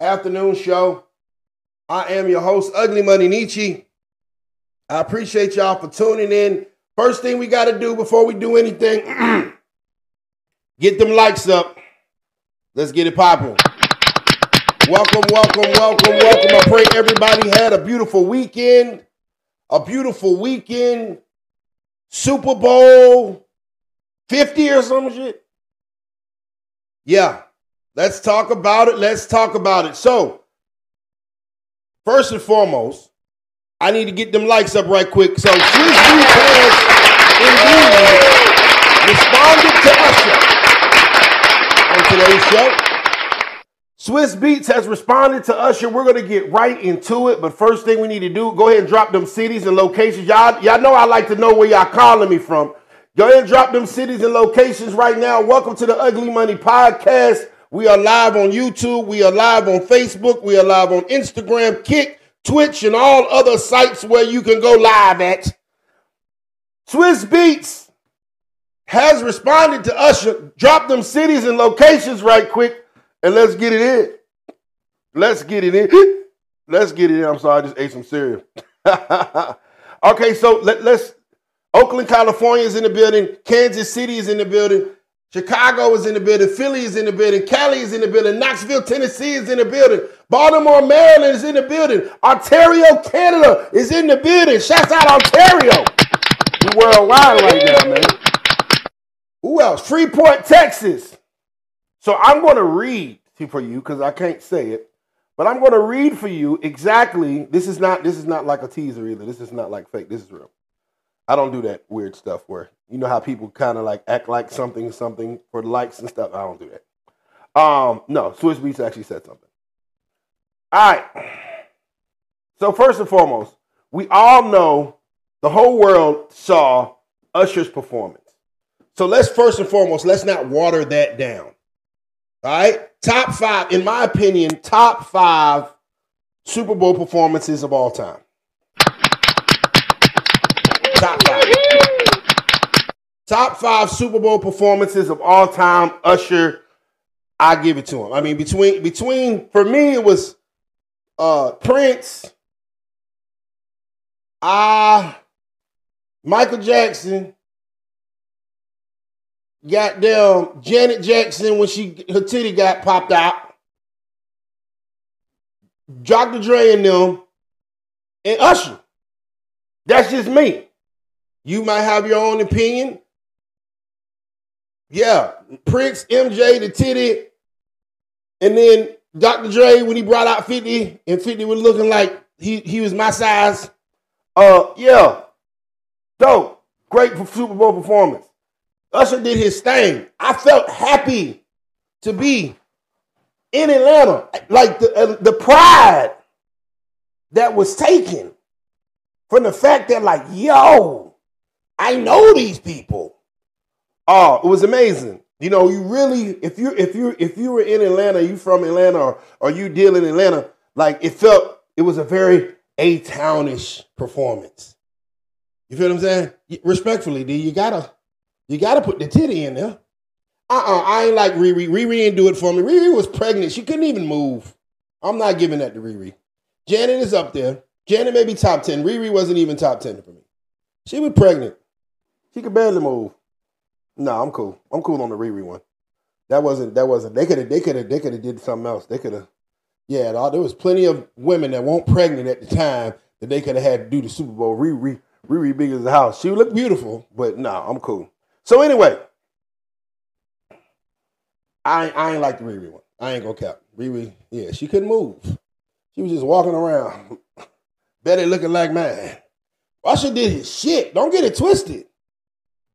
afternoon show. I am your host, Ugly Money Niche. I appreciate y'all for tuning in. First thing we got to do before we do anything, get them likes up. Let's get it popping. Welcome, welcome, welcome, welcome. I pray everybody had a beautiful weekend. A beautiful weekend. Super Bowl 50 or some shit. Yeah. Let's talk about it. Let's talk about it. So, first and foremost, I need to get them likes up right quick. So, Swizz Beatz indeed responded to Usher on today's show. Swizz Beatz has responded to Usher. We're going to get right into it. But first thing we need to do, go ahead and drop them cities and locations. Y'all, y'all know I like to know where y'all calling me from. Go ahead and drop them cities and locations right now. Welcome to the Ugly Money Podcast. We are live on YouTube. We are live on Facebook. We are live on Instagram, Kick, Twitch, and all other sites where you can go live at. Swizz Beatz has responded to Usher. Drop them cities and locations right quick, and let's get it in. Let's get it in. Let's get it in. I'm sorry, I just ate some cereal. okay, so let, let's. Oakland, California is in the building. Kansas City is in the building. Chicago is in the building. Philly is in the building. Cali is in the building. Knoxville, Tennessee is in the building. Baltimore, Maryland is in the building. Ontario, Canada is in the building. Shouts out Ontario. We worldwide right now, man. Who else? Freeport, Texas. So I'm going to read for you because I can't say it, but I'm going to read for you exactly. This is not. This is not like a teaser either. This is not like fake. This is real. I don't do that weird stuff where you know how people kind of like act like something something for likes and stuff. I don't do that. Um, no, Swizz Beatz actually said something. All right. So first and foremost, we all know the whole world saw Usher's performance. So let's first and foremost, let's not water that down. All right? Top five, in my opinion, top five Super Bowl performances of all time. Top five. Top five Super Bowl performances of all time. Usher, I give it to him. I mean, between between for me, it was uh Prince, ah, uh, Michael Jackson, goddamn Janet Jackson when she her titty got popped out, Dr. Dre and them, and Usher. That's just me. You might have your own opinion. Yeah, Prince, MJ, the titty, and then Dr. Dre when he brought out 50 and 50 was looking like he, he was my size. Uh, yeah, dope. Great Super Bowl performance. Usher did his thing. I felt happy to be in Atlanta. Like the, uh, the pride that was taken from the fact that, like, yo, I know these people. Oh, it was amazing. You know, you really, if you if you if you were in Atlanta, you from Atlanta, or or you deal in Atlanta, like it felt it was a very a townish performance. You feel what I'm saying? Respectfully, D, you gotta you gotta put the titty in there. Uh-uh, I ain't like Riri. Riri didn't do it for me. Riri was pregnant. She couldn't even move. I'm not giving that to Riri. Janet is up there. Janet may be top 10. Riri wasn't even top 10 for me. She was pregnant. She could barely move. No, I'm cool. I'm cool on the Riri one. That wasn't. That wasn't. They could have. They could have. They could have did something else. They could have. Yeah, there was plenty of women that weren't pregnant at the time that they could have had to do the Super Bowl. Riri, Riri, big as the house. She looked beautiful, but no, nah, I'm cool. So anyway, I I ain't like the Riri one. I ain't gonna cap. Riri, yeah, she couldn't move. She was just walking around. Betty looking like man. Usher did his shit. Don't get it twisted.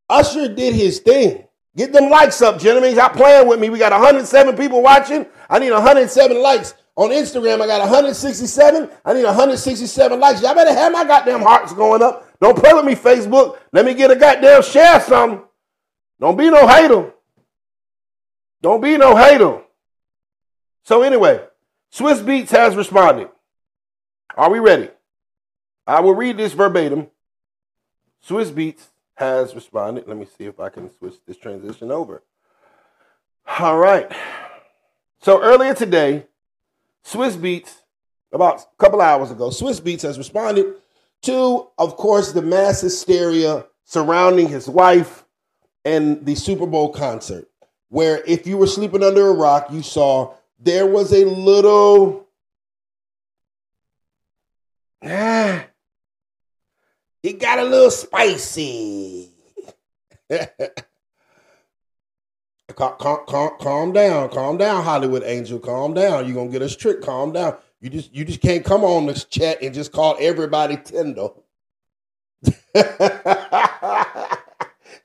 Usher did his thing. Get them likes up, gentlemen. Y'all playing with me. We got 107 people watching. I need 107 likes. On Instagram, I got 167. I need 167 likes. Y'all better have my goddamn hearts going up. Don't play with me, Facebook. Let me get a goddamn share something. Don't be no hater. Don't be no hater. So anyway, Swizz Beatz has responded. Are we ready? I will read this verbatim. Swizz Beatz has responded. Let me see if I can switch this transition over. All right. So earlier today, Swizz Beatz, about a couple hours ago, Swizz Beatz has responded to, of course, the mass hysteria surrounding his wife and the Super Bowl concert, where if you were sleeping under a rock, you saw there was a little. Ah, it got a little spicy. calm, calm, down, calm down, Hollywood Angel, calm down. You're gonna get us tricked. Calm down. You just you just can't come on this chat and just call everybody tender.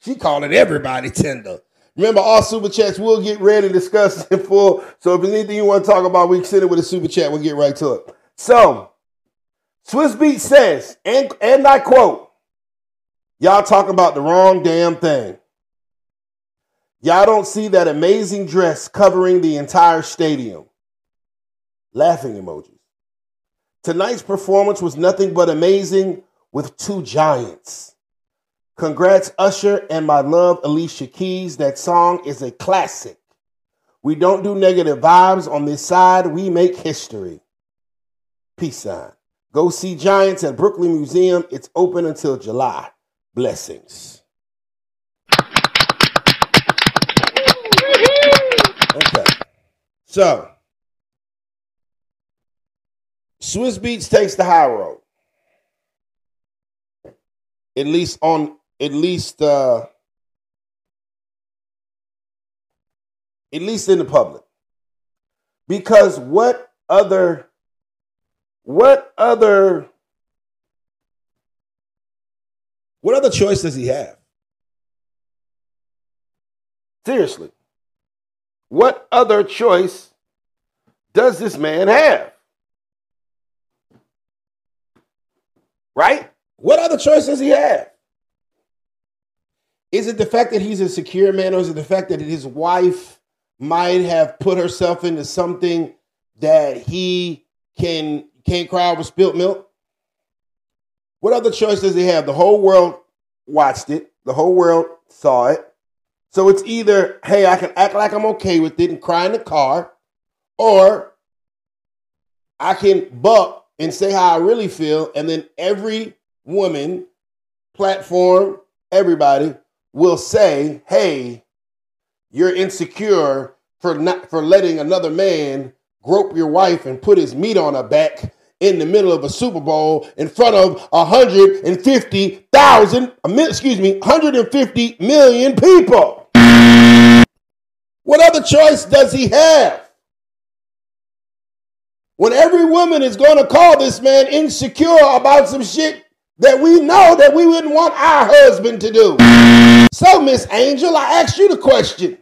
she calling everybody tender. Remember, all super chats will get read and discussed in full. So if there's anything you want to talk about, we can send it with a super chat. We'll get right to it. So, Swizz Beat says, and, and I quote, y'all talking about the wrong damn thing. Y'all don't see that amazing dress covering the entire stadium. Laughing emojis. Tonight's performance was nothing but amazing with two giants. Congrats, Usher, and my love, Alicia Keys. That song is a classic. We don't do negative vibes on this side, we make history. Peace sign. Go see Giants at Brooklyn Museum. It's open until July. Blessings. Okay. So, Swizz Beatz takes the high road. At least on at least uh at least in the public. Because what other what other what other choice does he have? Seriously. What other choice does this man have? Right? What other choice does he have? Is it the fact that he's a secure man, or is it the fact that his wife might have put herself into something that he can can't cry over spilt milk? What other choice does he have? The whole world watched it. The whole world saw it. So it's either, hey, I can act like I'm okay with it and cry in the car, or I can buck and say how I really feel, and then every woman, platform, everybody will say, hey, you're insecure for not for letting another man grope your wife and put his meat on her back in the middle of a Super Bowl in front of 150,000, excuse me, 150 million people. What other choice does he have? When every woman is going to call this man insecure about some shit that we know that we wouldn't want our husband to do. So, Miss Angel, I ask you the question.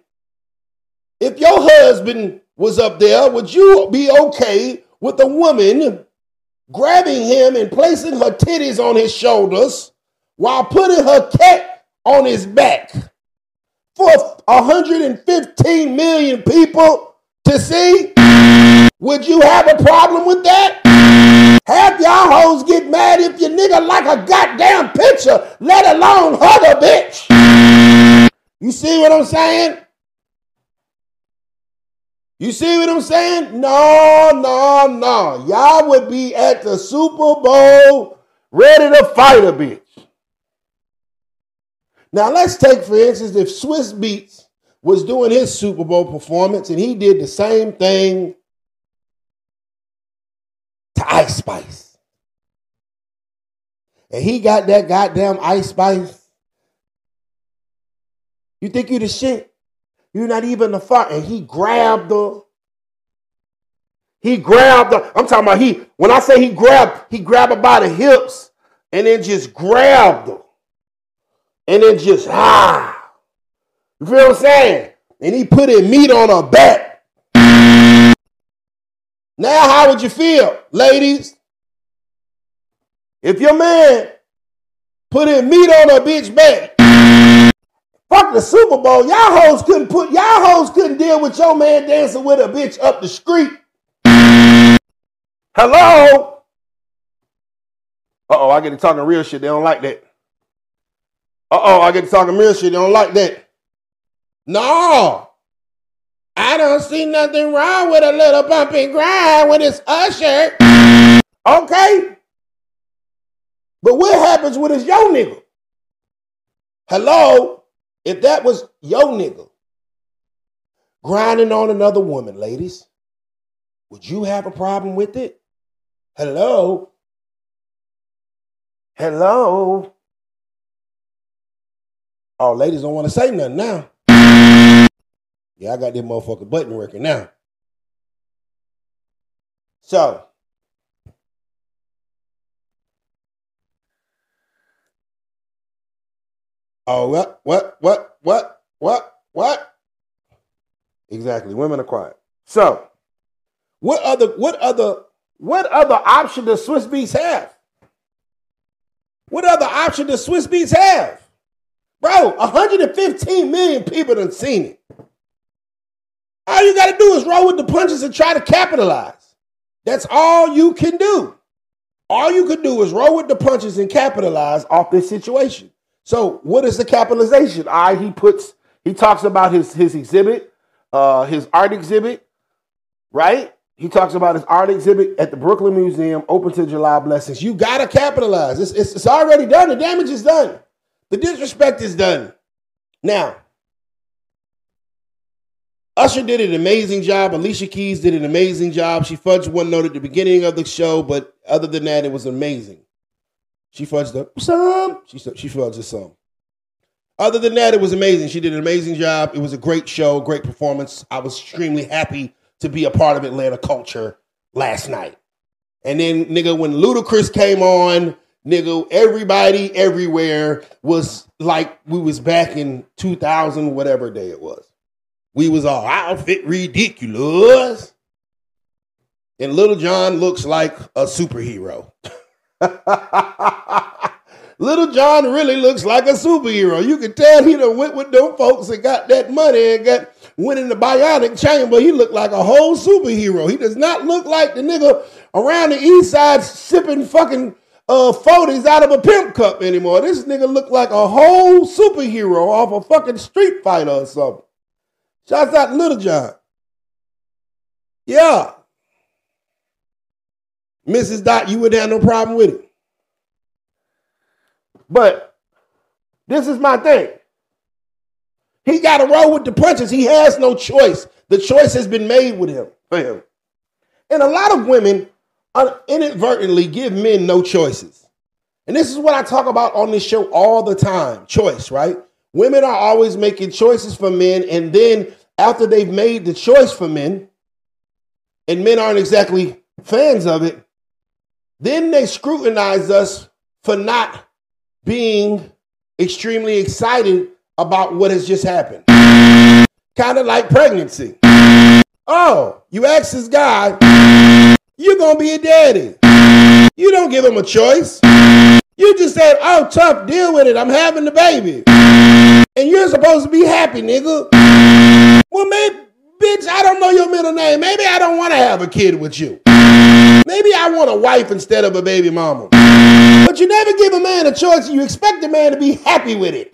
If your husband was up there, would you be okay with a woman grabbing him and placing her titties on his shoulders while putting her cat on his back? for 115 million people to see? Would you have a problem with that? Have y'all hoes get mad if your nigga like a goddamn picture, let alone hug a bitch. You see what I'm saying? You see what I'm saying? No, no, no. Y'all would be at the Super Bowl ready to fight a bitch. Now let's take, for instance, if Swizz Beatz was doing his Super Bowl performance and he did the same thing to Ice Spice. And he got that goddamn Ice Spice. You think you the shit? You're not even the fuck. And he grabbed her. He grabbed her. I'm talking about he, when I say he grabbed, he grabbed her by the hips and then just grabbed her and then just ah. You feel what I'm saying? And he put his meat on her back. Now, how would you feel, ladies? If your man put his meat on a bitch back, fuck the Super Bowl, y'all hoes couldn't put y'all hoes couldn't deal with your man dancing with a bitch up the street. Hello? Uh oh, I get to talking real shit. They don't like that. Uh oh, I get to talking real shit. They don't like that. No. I don't see nothing wrong with a little bump and grind when it's Usher. Okay. But what happens when it's your nigga? Hello? If that was your nigga grinding on another woman, ladies, would you have a problem with it? Hello? Hello? Oh, ladies don't want to say nothing now. Yeah, I got this motherfucker button working now. So, oh, what, what, what, what, what, what? Exactly. Women are quiet. So, what other, what other, what other option does Swizz Beatz have? What other option does Swizz Beatz have? Bro, 115 million people done seen it. All you got to do is roll with the punches and try to capitalize. That's all you can do. All you can do is roll with the punches and capitalize off this situation. So, what is the capitalization? I he puts he talks about his his exhibit, uh, his art exhibit, right? He talks about his art exhibit at the Brooklyn Museum, open to July blessings. You gotta capitalize. It's, it's, it's already done. The damage is done. The disrespect is done. Now, Usher did an amazing job. Alicia Keys did an amazing job. She fudged one note at the beginning of the show, but other than that, it was amazing. She fudged the some. She she fudged the some. Other than that, it was amazing. She did an amazing job. It was a great show, great performance. I was extremely happy to be a part of Atlanta culture last night. And then, nigga, when Ludacris came on, nigga, everybody everywhere was like we was back in 2000, whatever day it was. We was all outfit ridiculous. And Lil Jon looks like a superhero. Lil Jon really looks like a superhero. You can tell he done went with them folks and got that money and got went in the bionic chamber. He looked like a whole superhero. He does not look like the nigga around the east side sipping fucking uh 40s out of a pimp cup anymore. This nigga look like a whole superhero off a fucking street fighter or something. Shouts out Lil Jon. Yeah. Mrs. Dot, you wouldn't have no problem with it. But this is my thing. He got to roll with the punches. He has no choice. The choice has been made with him for him. And a lot of women inadvertently give men no choices. And this is what I talk about on this show all the time choice, right? Women are always making choices for men, and then after they've made the choice for men, and men aren't exactly fans of it, then they scrutinize us for not being extremely excited about what has just happened. Kind of like pregnancy. Oh, you ask this guy, you're going to be a daddy. You don't give him a choice. You just said, oh, tough, deal with it. I'm having the baby. And you're supposed to be happy, nigga. Well, maybe, bitch, I don't know your middle name. Maybe I don't want to have a kid with you. Maybe I want a wife instead of a baby mama. But you never give a man a choice. You expect a man to be happy with it.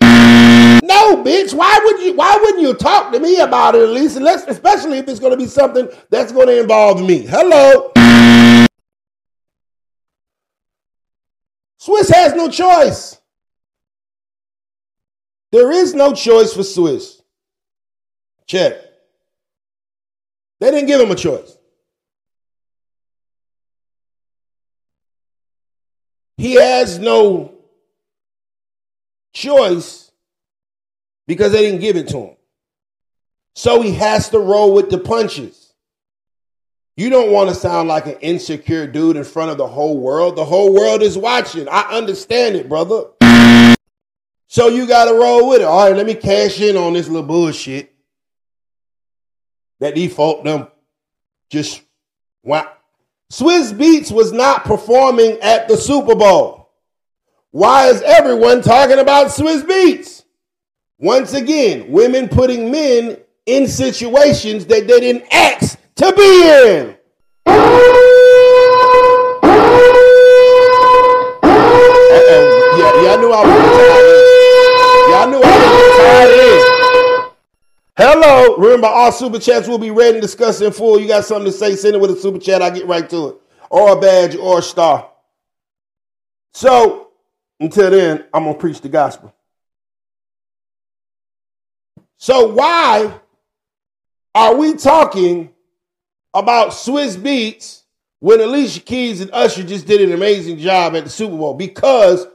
No, bitch. Why would you? Why wouldn't you talk to me about it at least? Unless, especially if it's going to be something that's going to involve me. Hello. Swizz has no choice. There is no choice for Swizz. Check. They didn't give him a choice. He has no choice because they didn't give it to him. So he has to roll with the punches. You don't want to sound like an insecure dude in front of the whole world. The whole world is watching. I understand it, brother. So you got to roll with it. All right, let me cash in on this little bullshit that default them just wow. Swizz Beatz was not performing at the Super Bowl. Why is everyone talking about Swizz Beatz? Once again, women putting men in situations that they didn't ask to be in. Yeah, y'all knew I knew I was Hello. Remember, all super chats will be read and discussed in full. You got something to say, send it with a super chat. I get right to it. Or a badge or a star. So, until then, I'm to preach the gospel. So, why are we talking about Swizz Beatz when Alicia Keys and Usher just did an amazing job at the Super Bowl? Because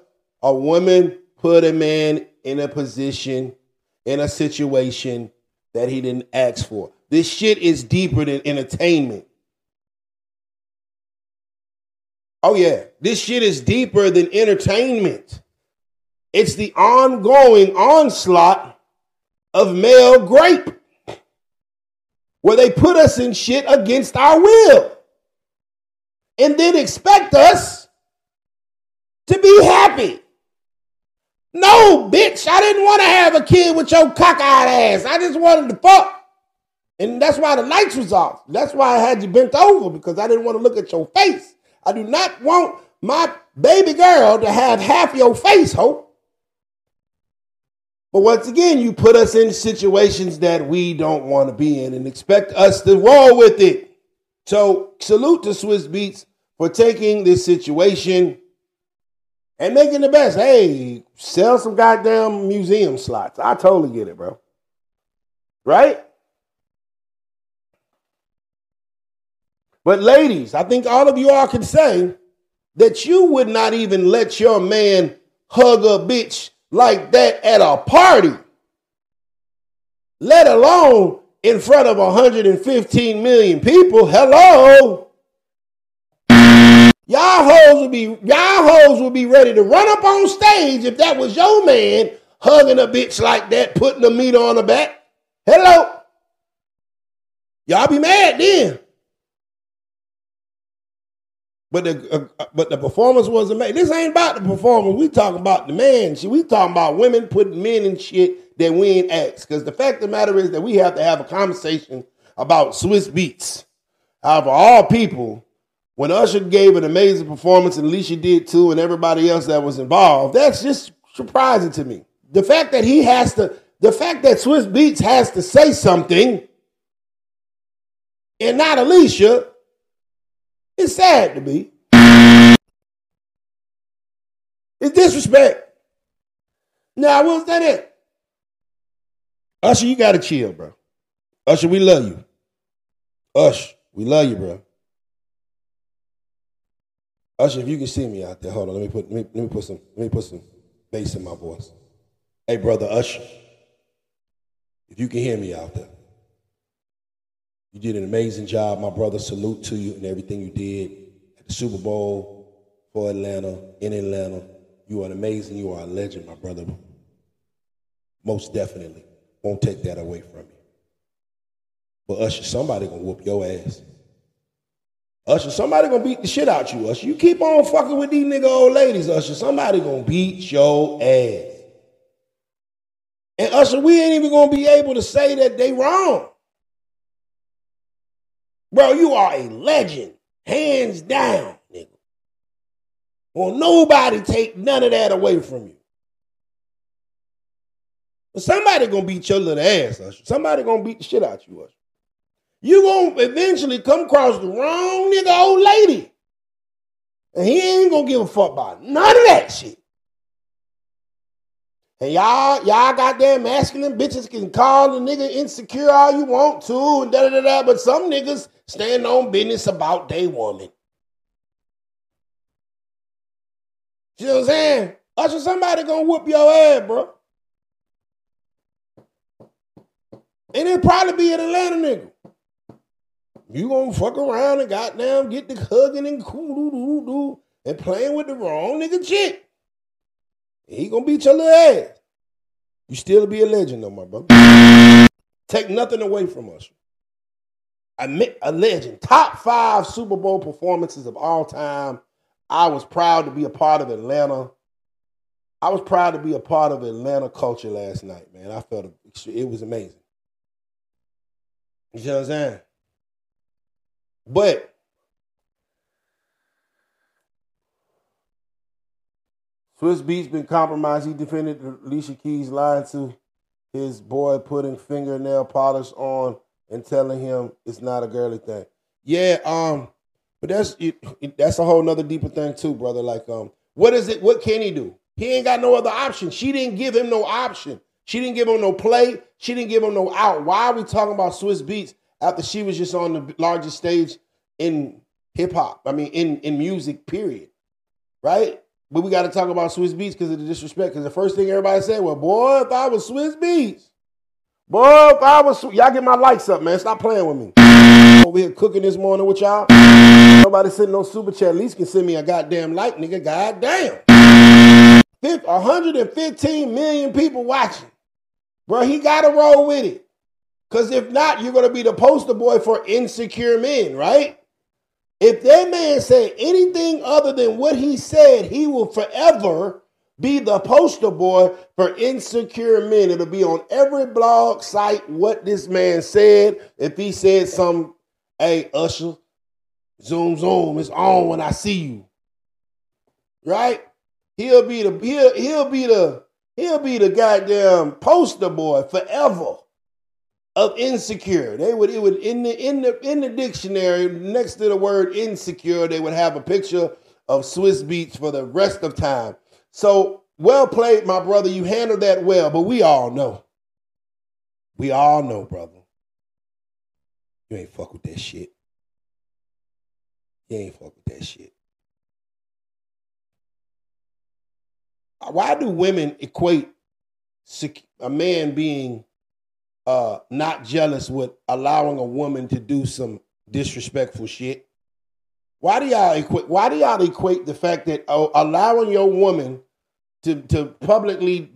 a woman put a man in a position, in a situation that he didn't ask for. This shit is deeper than entertainment. Oh, yeah. This shit is deeper than entertainment. It's the ongoing onslaught of male grape, where they put us in shit against our will and then expect us to be happy. No, bitch, I didn't want to have a kid with your cockeyed ass. I just wanted to fuck. And that's why the lights was off. That's why I had you bent over because I didn't want to look at your face. I do not want my baby girl to have half your face, hope. But once again, you put us in situations that we don't want to be in and expect us to roll with it. So salute to Swizz Beatz for taking this situation and making the best. Hey, sell some goddamn museum slots. I totally get it, bro. Right? But ladies, I think all of you all can say that you would not even let your man hug a bitch like that at a party, let alone in front of 115 million people. Hello. Y'all hoes would be y'all hoes would be ready to run up on stage if that was your man hugging a bitch like that, putting the meat on her back. Hello. Y'all be mad then. But the uh, uh, but the performance wasn't made. This ain't about the performance. We talking about the man. We talking about women putting men in shit that we ain't asked. Because the fact of the matter is that we have to have a conversation about Swizz Beatz. However, all people, when Usher gave an amazing performance and Alicia did too, and everybody else that was involved, that's just surprising to me. The fact that he has to, the fact that Swizz Beatz has to say something and not Alicia it's sad to me. It's disrespect. Now, what's that it? Usher, you gotta chill, bro. Usher, we love you. Usher, we love you, bro. Usher, if you can see me out there, hold on. Let me put let me, let me put some let me put some bass in my voice. Hey, brother Usher, if you can hear me out there. You did an amazing job, my brother. Salute to you and everything you did at the Super Bowl for Atlanta, in Atlanta. You are amazing. You are a legend, my brother. Most definitely. Won't take that away from you. But Usher, somebody gonna whoop your ass. Usher, somebody gonna beat the shit out you, Usher. You keep on fucking with these nigga old ladies, Usher. Somebody gonna beat your ass. And Usher, we ain't even gonna be able to say that they wrong. Bro, you are a legend. Hands down, nigga. Will nobody take none of that away from you. But somebody gonna beat your little ass, Usher. Somebody gonna beat the shit out you, Usher. You gonna eventually come across the wrong nigga old lady. And he ain't gonna give a fuck about none of that shit. And y'all, y'all goddamn masculine bitches can call the nigga insecure all you want to, and da da da. But some niggas stand on business about they woman. You know what I'm saying? Usher, somebody gonna whoop your ass, bro. And it'll probably be an Atlanta nigga. You gonna fuck around and goddamn get the hugging and cool doo doo doo and playing with the wrong nigga chick. He gonna beat your little ass. You still be a legend though, my brother. Take nothing away from us. A, a legend. Top five Super Bowl performances of all time. I was proud to be a part of Atlanta. I was proud to be a part of Atlanta culture last night, man. I felt it was amazing. You know what I'm saying? But Swizz Beatz been compromised. He defended Alicia Keys' lying to his boy putting fingernail polish on and telling him it's not a girly thing. Yeah, um, but that's it, it, that's a whole nother deeper thing too, brother. Like, um, what is it? What can he do? He ain't got no other option. She didn't give him no option. She didn't give him no play. She didn't give him no out. Why are we talking about Swizz Beatz after she was just on the largest stage in hip hop? I mean, in in music, period. Right? But we got to talk about Swizz Beatz because of the disrespect. Because the first thing everybody said, well, boy, if I was Swizz Beatz, boy, if I was, y'all get my likes up, man. Stop playing with me. Over here cooking this morning with y'all. Nobody sending no super chat. At least can send me a goddamn like, nigga. Goddamn. 115 million people watching. Bro, he got to roll with it. Because if not, you're going to be the poster boy for insecure men, right? If that man said anything other than what he said, he will forever be the poster boy for insecure men. It'll be on every blog site what this man said. If he said some, hey, Usher, zoom, zoom, it's on when I see you. Right? He'll be the he'll, he'll be the he'll be the goddamn poster boy forever of insecure. They would it would in the in the in the dictionary next to the word insecure, they would have a picture of Swizz Beatz for the rest of time. So well played, my brother. You handled that well, but we all know. We all know, brother. You ain't fuck with that shit. You ain't fuck with that shit. Why do women equate a man being uh, not jealous with allowing a woman to do some disrespectful shit? Why do y'all equate? Why do y'all equate the fact that uh, allowing your woman to to publicly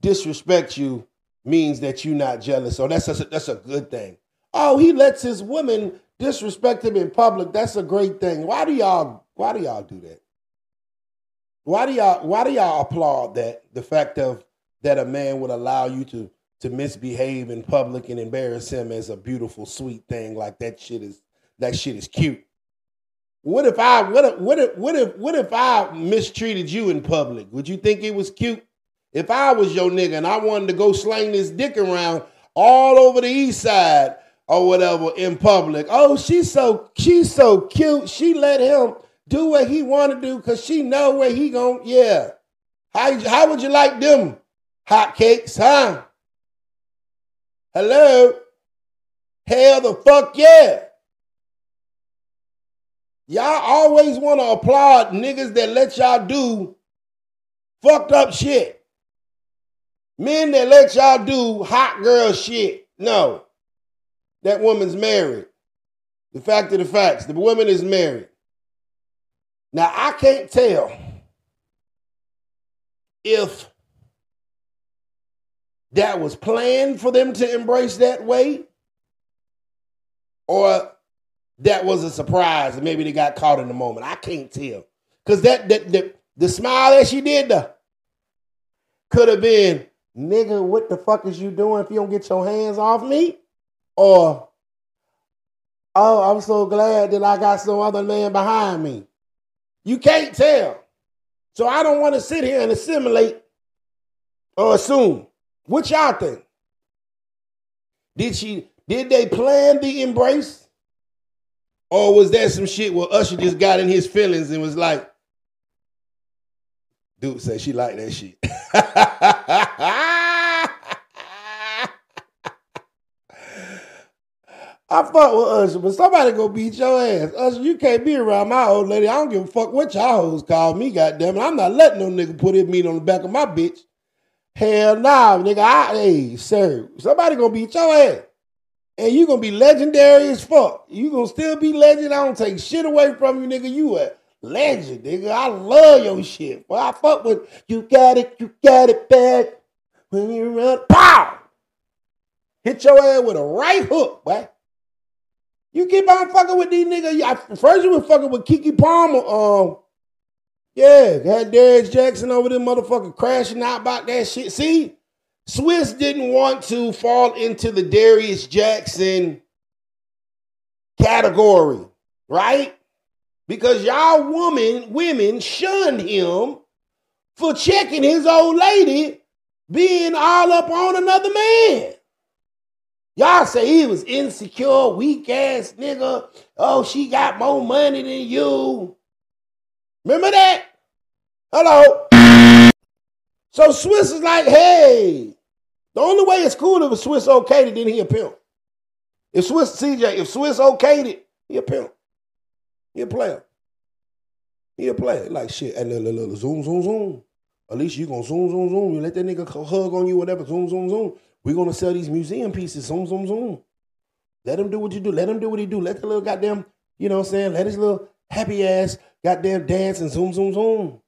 disrespect you means that you're not jealous? So that's a, that's a good thing. Oh, he lets his women disrespect him in public. That's a great thing. Why do y'all Why do y'all do that? Why do y'all Why do y'all applaud that? The fact of that a man would allow you to to misbehave in public and embarrass him as a beautiful, sweet thing. Like that shit is that shit is cute. What if I what if what if what if what if I mistreated you in public? Would you think it was cute? If I was your nigga and I wanted to go slang this dick around all over the east side or whatever in public. Oh, she's so she's so cute. She let him do what he want to do because she know where he going. Yeah. How, how would you like them hotcakes, huh? Hello? Hell the fuck yeah. Y'all always want to applaud niggas that let y'all do fucked up shit. Men that let y'all do hot girl shit. No. That woman's married. The fact of the facts, the woman is married. Now I can't tell if that was planned for them to embrace that way, or that was a surprise and maybe they got caught in the moment. I can't tell. Cause that that, that the smile that she did the could have been, nigga, what the fuck is you doing if you don't get your hands off me? Or oh, I'm so glad that I got some other man behind me. You can't tell. So I don't want to sit here and assimilate or assume. What y'all think? Did she did they plan the embrace? Or was that some shit where Usher just got in his feelings and was like, dude said she liked that shit. I fuck with Usher, but somebody go beat your ass. Usher, you can't be around my old lady. I don't give a fuck what y'all hoes call me, goddamn it. I'm not letting no nigga put his meat on the back of my bitch. Hell nah, nigga. I, hey, sir, somebody gonna beat your ass. And you gonna be legendary as fuck. You gonna still be legend. I don't take shit away from you, nigga. You a legend, nigga. I love your shit. Well, I fuck with you got it, you got it back. When you run, pow! Hit your ass with a right hook, boy. You keep on fucking with these niggas. First you was fucking with Keke Palmer, um, yeah, had Derrick Jackson over there, motherfucker, crashing out about that shit. See, Swizz didn't want to fall into the Darius Jackson category, right? Because y'all woman, women shunned him for checking his old lady being all up on another man. Y'all say he was insecure, weak ass nigga. Oh, she got more money than you. Remember that? Hello. So Swizz is like, hey, the only way it's cool if Swizz okayed it, then he a pimp. If Swizz CJ, if Swizz okayed it, he a pimp. He a player. He a player. Like shit. And little, little, zoom, zoom, zoom. At least you gonna zoom, zoom, zoom. You let that nigga hug on you, whatever. Zoom, zoom, zoom. we gonna sell these museum pieces. Zoom, zoom, zoom. Let him do what you do. Let him do what he do. Let the little goddamn, you know what I'm saying? Let his little happy ass goddamn dance and zoom, zoom, zoom.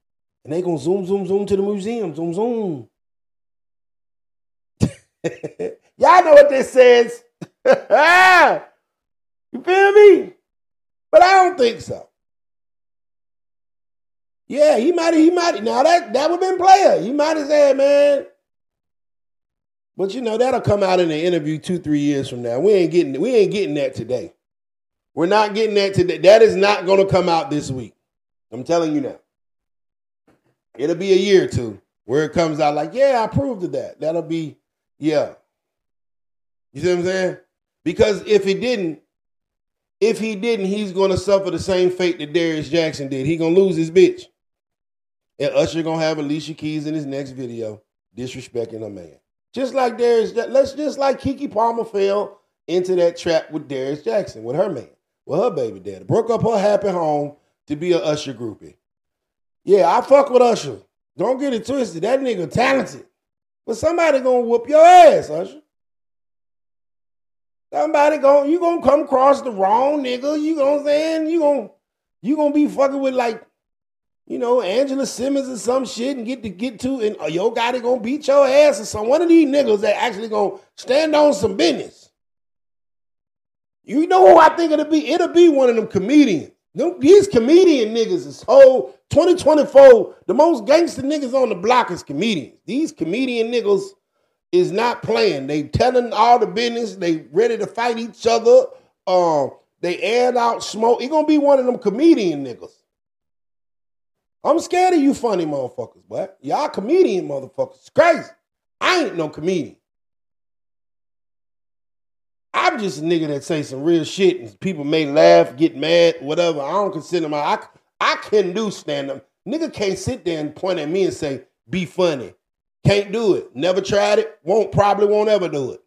And they gonna zoom, zoom, zoom to the museum. Zoom, zoom. Y'all know what this says. you feel me? But I don't think so. Yeah, he might he might now that that would have been player. He might have said, man. But you know, that'll come out in the interview two, three years from now. We ain't getting we ain't getting that today. We're not getting that today. That is not gonna come out this week. I'm telling you now. It'll be a year or two where it comes out like, yeah, I proved of that. That'll be, yeah. You see what I'm saying? Because if he didn't, if he didn't, he's gonna suffer the same fate that Darius Jackson did. He gonna lose his bitch. And Usher gonna have Alicia Keys in his next video disrespecting a man. Just like Darius, let's just like Keke Palmer fell into that trap with Darius Jackson, with her man, with her baby daddy. Broke up her happy home to be a Usher groupie. Yeah, I fuck with Usher. Don't get it twisted. That nigga talented. But somebody gonna whoop your ass, Usher. Somebody gonna you gonna come across the wrong nigga. You know what I'm saying? You gonna you gonna be fucking with like, you know, Angela Simmons or some shit and get to get to and uh, your guy gonna beat your ass or some one of these niggas that actually gonna stand on some business. You know who I think it'll be? It'll be one of them comedians. Them, these comedian niggas is whole 2024. The most gangster niggas on the block is comedians. These comedian niggas is not playing. They telling all the business. They ready to fight each other. Um, they air out smoke. He gonna be one of them comedian niggas. I'm scared of you funny motherfuckers, but y'all comedian motherfuckers. It's crazy. I ain't no comedian. I'm just a nigga that say some real shit and people may laugh, get mad, whatever. I don't consider my I I can do stand up. Nigga can't sit there and point at me and say, be funny. Can't do it. Never tried it. Won't probably won't ever do it.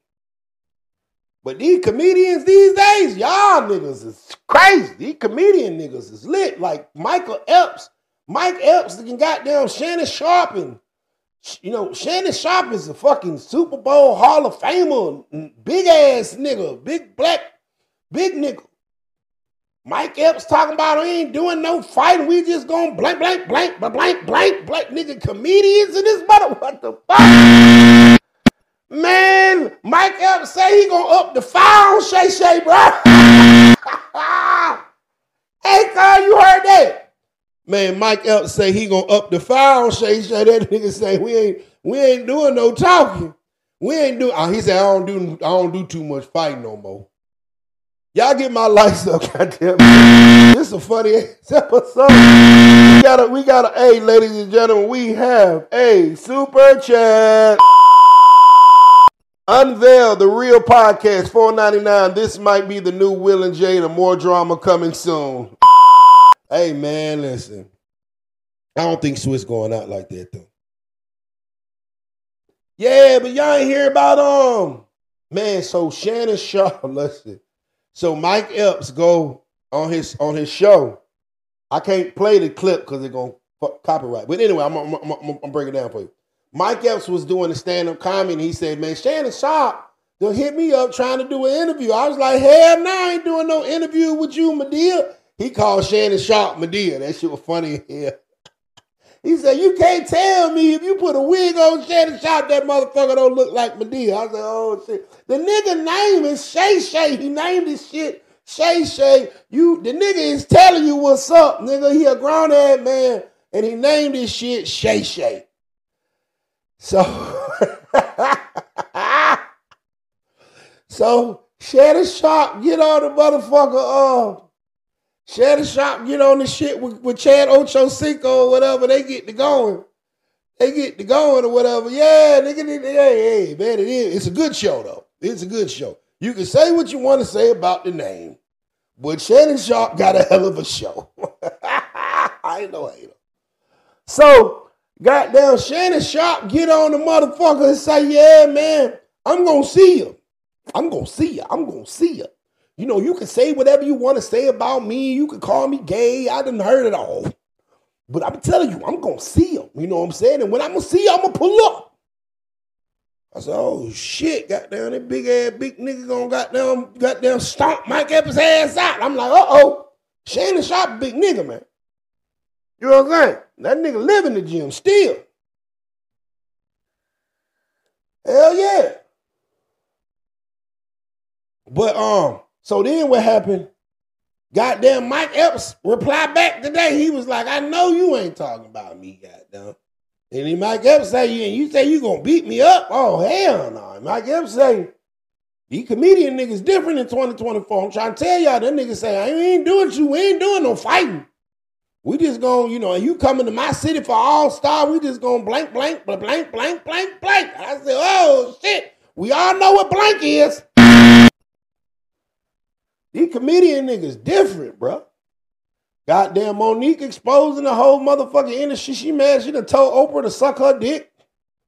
But these comedians these days, y'all niggas is crazy. These comedian niggas is lit. Like Michael Epps, Mike Epps, the goddamn Shannon Sharpe and you know, Shannon Sharpe is a fucking Super Bowl Hall of Famer, big ass nigga, big black, big nigga. Mike Epps talking about he ain't doing no fighting. We just going blank, blank, blank, blank, blank, blank, blank, nigga comedians in this mother. What the fuck? Man, Mike Epps say he gonna up the fire on Shay Shay, bro. hey, Carl, you heard? Man, Mike Epps say he gonna up the on Shay Shay. That nigga say we ain't we ain't doing no talking. We ain't do. Oh, he said I don't do I don't do too much fighting no more. Y'all get my lights up, goddamn. This is a funny episode. We got a, we got a, hey, ladies and gentlemen, we have a super chat. Unveil the real podcast, four ninety nine. This might be the new Will and. The more drama coming soon. Hey man, listen. I don't think Swizz going out like that though. Yeah, but y'all ain't hear about um man. So Shannon Sharpe, listen. So Mike Epps go on his on his show. I can't play the clip because they're gonna copyright. But anyway, I'm, I'm, I'm, I'm breaking down for you. Mike Epps was doing a stand-up comedy and he said, man, Shannon Sharpe, they'll hit me up trying to do an interview. I was like, hell no, I ain't doing no interview with you, Madea. He called Shannon Sharpe Madea. That shit was funny here. He said, you can't tell me if you put a wig on Shannon Sharpe, that motherfucker don't look like Madea. I said, oh shit. The nigga name is Shay Shay. He named his shit Shay Shay. You, the nigga is telling you what's up, nigga. He a grown ass man, and he named his shit Shay Shay. So, so Shannon Sharpe get on the motherfucker. Uh, Shannon Sharpe get on the shit with, with Chad Ochocinco or whatever. They get to going. they get to going or whatever. Yeah, nigga, hey, hey, man, it is. It's a good show though. It's a good show. You can say what you want to say about the name, but Shannon Sharpe got a hell of a show. I ain't no hater. So, goddamn Shannon Sharpe get on the motherfucker and say, yeah, man, I'm gonna see you. I'm gonna see you. I'm gonna see you. You know, you can say whatever you want to say about me. You can call me gay. I didn't heard it all. But I'm telling you, I'm gonna see him. You know what I'm saying? And when I'm gonna see you, I'm gonna pull up. I said, oh shit, goddamn, that big ass big nigga gonna goddamn goddamn stomp Mike Epps' ass out. I'm like, uh-oh. Shannon Sharpe, big nigga, man. You know what I'm saying? That nigga live in the gym still. Hell yeah. But um, so then what happened? Goddamn Mike Epps replied back today. He was like, I know you ain't talking about me, goddamn. And then Mike Epps say, and you say you gonna beat me up? Oh, hell no. Mike Epps say, these comedian niggas different in 2024. I'm trying to tell y'all, that niggas say, I ain't doing you, we ain't doing no fighting. We just gonna, you know, you coming to my city for All Star, we just gonna blank, blank, blank, blank, blank, blank. I said, oh shit, we all know what blank is. These comedian niggas different, bro. Goddamn Mo'Nique exposing the whole motherfucking industry. She mad she done told Oprah to suck her dick.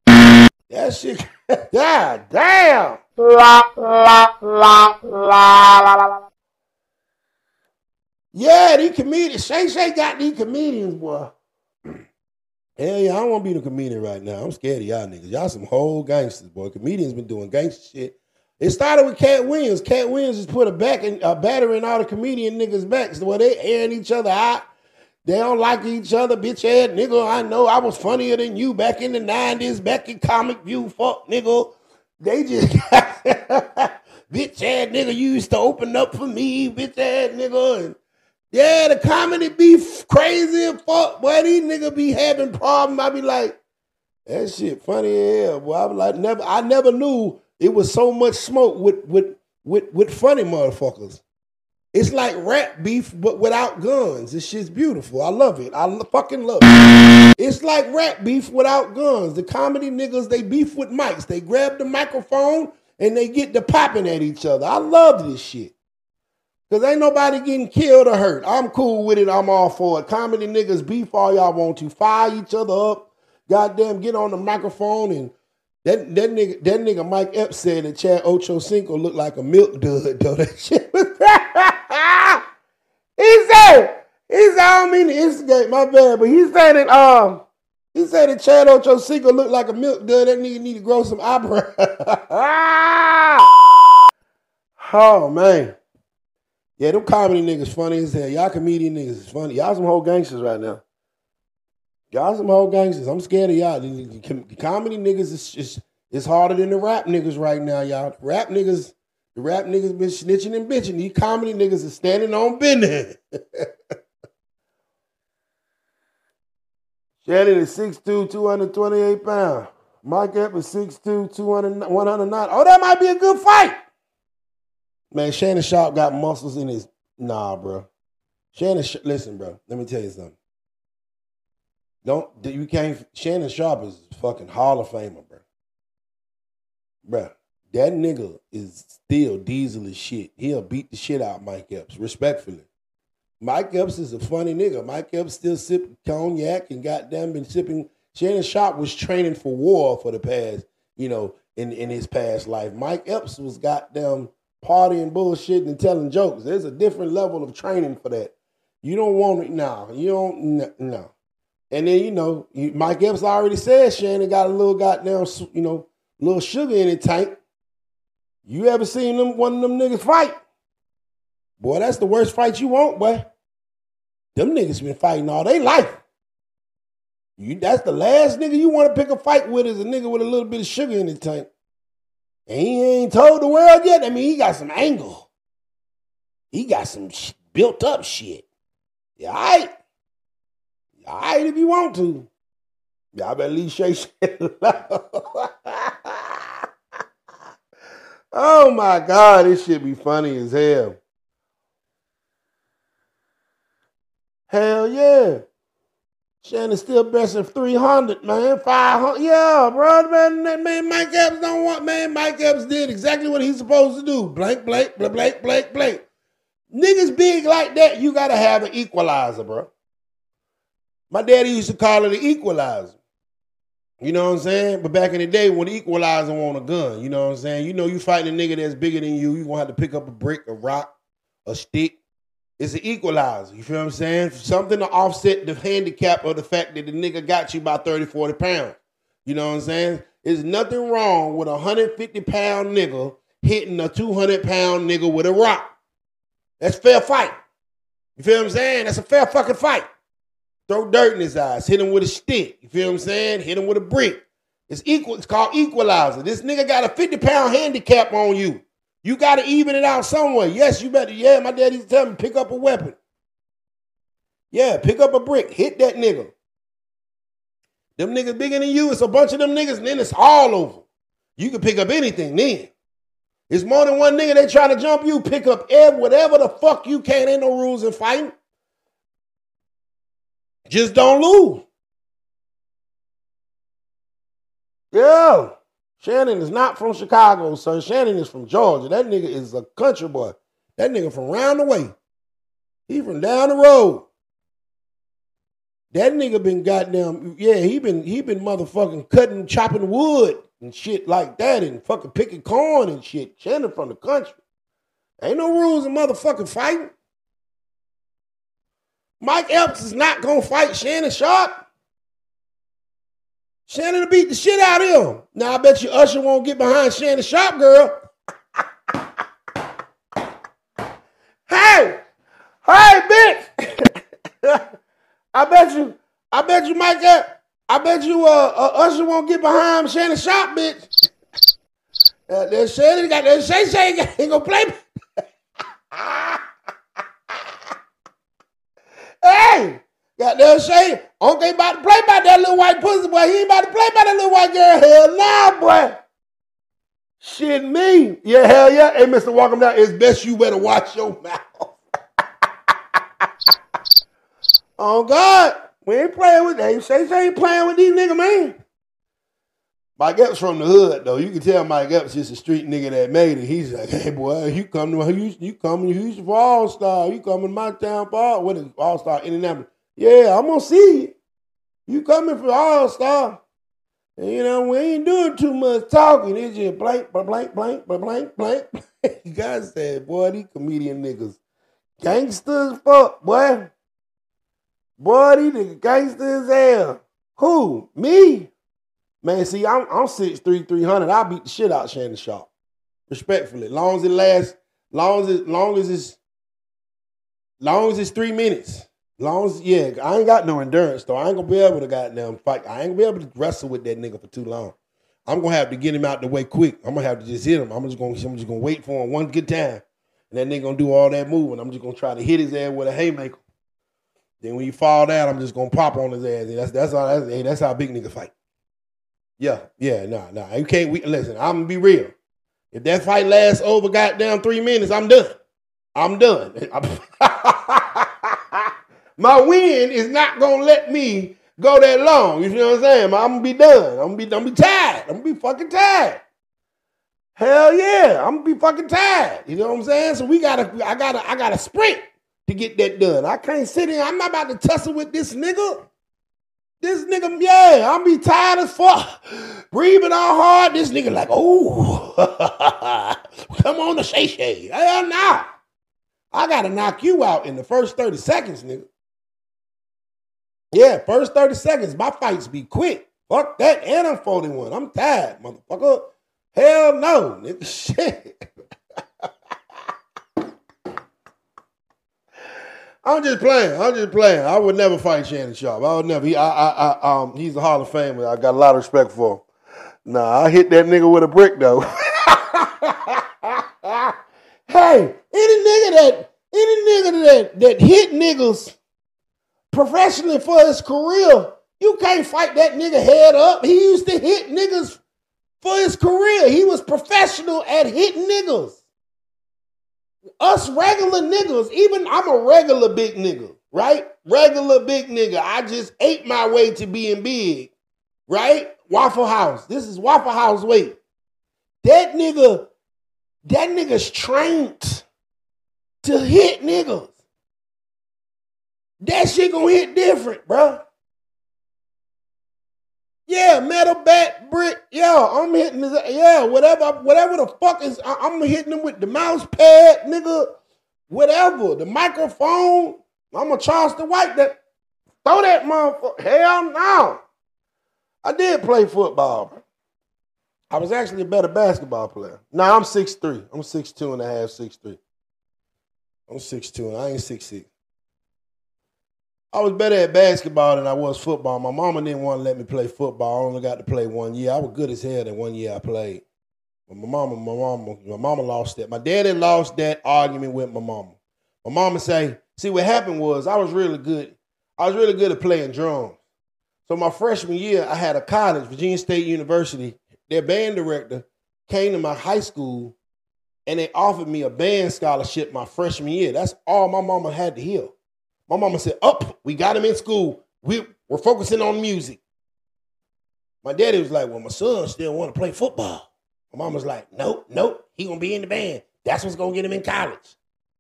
That shit, god damn. La la la la. Yeah, these comedians. Shay Shay got these comedians, boy. Hell yeah, I don't want to be the comedian right now. I'm scared of y'all niggas. Y'all some whole gangsters, boy. Comedians been doing gangster shit. It started with Katt Williams. Katt Williams just put a back in, a battery in all the comedian niggas' backs where they airing each other out. They don't like each other, bitch ass nigga. I know I was funnier than you back in the 90s, back in Comic View, fuck nigga. They just bitch ass nigga you used to open up for me, bitch ass nigga. And yeah, the comedy be crazy and fuck. Boy, these niggas be having problems. I be like, that shit funny as hell. Boy, I was like, never, I never knew it was so much smoke with with with with funny motherfuckers. It's like rap beef, but without guns. This shit's beautiful. I love it. I fucking love it. It's like rap beef without guns. The comedy niggas, they beef with mics. They grab the microphone and they get to popping at each other. I love this shit. Cause ain't nobody getting killed or hurt. I'm cool with it. I'm all for it. Comedy niggas beef all y'all want to. Fire each other up. Goddamn, get on the microphone and that that nigga that nigga Mike Epps said that Chad Ochocinco looked like a milk dud though. That shit was He said he said I don't mean to instigate my bad, but he said that um he said that Chad Ochocinco looked like a milk dud. That nigga need to grow some eyebrows. oh man. Yeah, them comedy niggas funny as hell. Y'all comedian niggas is funny. Y'all some whole gangsters right now. Y'all some whole gangsters. I'm scared of y'all. The comedy niggas is it's harder than the rap niggas right now, y'all. Rap niggas, the rap niggas been snitching and bitching. These comedy niggas are standing on business. Shannon is 6'2", 228 pounds. Mike Epps is 6'2", 200, 109. Oh, that might be a good fight. Man, Shannon Sharpe got muscles in his. Nah, bro. Shannon, listen, bro. Let me tell you something. Don't you can't. Shannon Sharpe is fucking Hall of Famer, bro. Bro, that nigga is still diesel as shit. He'll beat the shit out Mike Epps, respectfully. Mike Epps is a funny nigga. Mike Epps still sipping cognac and goddamn been sipping. Shannon Sharpe was training for war for the past, you know, in, in his past life. Mike Epps was goddamn partying, bullshitting, and telling jokes. There's a different level of training for that. You don't want it now. You don't no. And then you know, Mike Epps already said Shannon got a little goddamn, you know, little sugar in his tank. You ever seen them one of them niggas fight? Boy, that's the worst fight you want, boy. Them niggas been fighting all their life. You that's the last nigga you want to pick a fight with is a nigga with a little bit of sugar in his tank. And he ain't told the world yet. I mean, he got some angle. He got some built up shit. All right. All right, if you want to. Y'all better leave Shay Shay Oh my God, this should be funny as hell. Hell yeah. Shannon still best at 300, man. 500. Yeah, bro. Man, man, Mike Epps don't want, man. Mike Epps did exactly what he's supposed to do. Blank, blank, blank, blank, blank, blank. Niggas big like that, you gotta have an equalizer, bro. My daddy used to call it an equalizer. You know what I'm saying? But back in the day, when the equalizer want a gun, you know what I'm saying? You know you fighting a nigga that's bigger than you, you gonna have to pick up a brick, a rock, a stick. It's an equalizer. You feel what I'm saying? Something to offset the handicap of the fact that the nigga got you by 30, 40 pounds. You know what I'm saying? There's nothing wrong with a 150 pound nigga hitting a 200 pound nigga with a rock. That's fair fight. You feel what I'm saying? That's a fair fucking fight. Throw dirt in his eyes. Hit him with a stick. You feel what I'm saying? Hit him with a brick. It's equal. It's called equalizer. This nigga got a 50 pound handicap on you. You got to even it out somewhere. Yes, you better. Yeah, my daddy used to tell me pick up a weapon. Yeah, pick up a brick. Hit that nigga. Them niggas bigger than you. It's a bunch of them niggas, and then it's all over. You can pick up anything then. It's more than one nigga they trying to jump you. Pick up whatever the fuck you can. Ain't no rules in fighting. Just don't lose. Yeah. Shannon is not from Chicago, son. Shannon is from Georgia. That nigga is a country boy. That nigga from round the way. He from down the road. That nigga been goddamn, yeah, he been he been motherfucking cutting, chopping wood and shit like that and fucking picking corn and shit. Shannon from the country. Ain't no rules in motherfucking fighting. Mike Epps is not gonna fight Shannon Sharpe. Shannon will beat the shit out of him. Now I bet you Usher won't get behind Shannon Sharpe, girl. hey, hey, bitch. I bet you, I bet you Mike Epps, I bet you uh, uh, Usher won't get behind Shannon Sharpe, bitch. Uh, that Shannon got that Shay Shay ain't gonna play. Hey, goddamn Shay, Uncle ain't about to play by that little white pussy, boy. He ain't about to play by that little white girl. Hell nah, boy. Shit me. Yeah, hell yeah. Hey, Mr. Walk down. It's best you better watch your mouth. oh God. We ain't playing with that. Shay Shay ain't playing with these niggas, man. Mike Epps from the hood though. You can tell Mike Epps just a street nigga that made it. He's like, hey boy, you come to Houston, you come to Houston for All Star. You come to my town for is All Star Indianapolis? Yeah, I'm gonna see you. You coming for All Star? And you know we ain't doing too much talking. It's just blank, blank, blank, blank, blank, blank. you guys said, boy, these comedian niggas, gangsters, fuck, boy. Boy, these niggas gangsters hell. Who? Me? Man, see, I'm I'm 6'3", 300. I beat the shit out Shannon Sharpe. Respectfully. Long as it lasts, long as it long as it's long as it's three minutes. Long as yeah, I ain't got no endurance though. I ain't gonna be able to goddamn fight. I ain't gonna be able to wrestle with that nigga for too long. I'm gonna have to get him out the way quick. I'm gonna have to just hit him. I'm just gonna I'm just gonna wait for him one good time. And that nigga gonna do all that moving. I'm just gonna try to hit his ass with a haymaker. Then when you fall down, I'm just gonna pop on his ass. And that's that's how that's, hey, that's how big nigga fight. Yeah, yeah, nah, nah. You can't we, listen. I'm gonna be real. If that fight lasts over goddamn three minutes, I'm done. I'm done. My wind is not gonna let me go that long. You know what I'm saying? I'm gonna be done. I'm gonna be, I'm gonna be tired. I'm gonna be fucking tired. Hell yeah, I'm gonna be fucking tired. You know what I'm saying? So we gotta, I gotta, I gotta sprint to get that done. I can't sit here. I'm not about to tussle with this nigga. This nigga, yeah, I'm be tired as fuck. Breathing all hard. This nigga like, oh, come on to Shay Shay. Hell nah. I gotta knock you out in the first 30 seconds, nigga. Yeah, first 30 seconds. My fights be quick. Fuck that. And I'm 41. I'm tired, motherfucker. Hell no, nigga. Shit. I'm just playing. I'm just playing. I would never fight Shannon Sharpe. I would never. He, I, I, I, um, he's a Hall of Famer. I got a lot of respect for him. Nah, I hit that nigga with a brick though. hey, any nigga that, any nigga that that hit niggas professionally for his career, you can't fight that nigga head up. He used to hit niggas for his career. He was professional at hitting niggas. Us regular niggas, even I'm a regular big nigga. right? Regular big nigga. I just ate my way to being big, right? Waffle House. This is Waffle House weight. That nigga, that nigga's trained to hit niggas. That shit gonna hit different, bro. Yeah, metal bat brick. Yeah, I'm hitting this. Yeah, whatever, whatever the fuck is. I, I'm hitting them with the mouse pad, nigga. Whatever, the microphone. I'm a Charleston White that throw that motherfucker. Hell no. I did play football. I was actually a better basketball player. Now I'm 6'3. I'm 6'2 and a half, 6'3. I'm 6'2 and I ain't 6'6. I was better at basketball than I was football. My mama didn't want to let me play football. I only got to play one year. I was good as hell that one year I played. But my mama, my mama, my mama lost that. My daddy lost that argument with my mama. My mama say, see what happened was I was really good. I was really good at playing drums. So my freshman year, I had a college, Virginia State University. Their band director came to my high school and they offered me a band scholarship my freshman year. That's all my mama had to hear. My mama said, Up, we got him in school. We, we're focusing on music. My daddy was like, Well, my son still want to play football. My mom was like, Nope, nope, he gonna be in the band. That's what's gonna get him in college.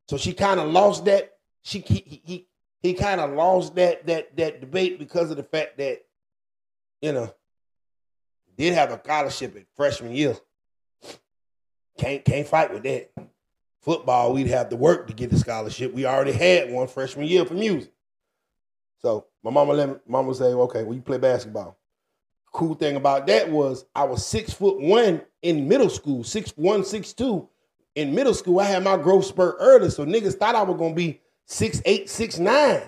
So she kind of lost that. She he he, he kind of lost that that that debate because of the fact that, you know, did have a scholarship at freshman year. Can't can't fight with that football, we'd have to work to get the scholarship. We already had one freshman year for music. So my mama let me, mama say, okay, well, you play basketball. Cool thing about that was I was six foot one in middle school, six one, six two. In middle school, I had my growth spurt early. So niggas thought I was gonna be six eight, six nine.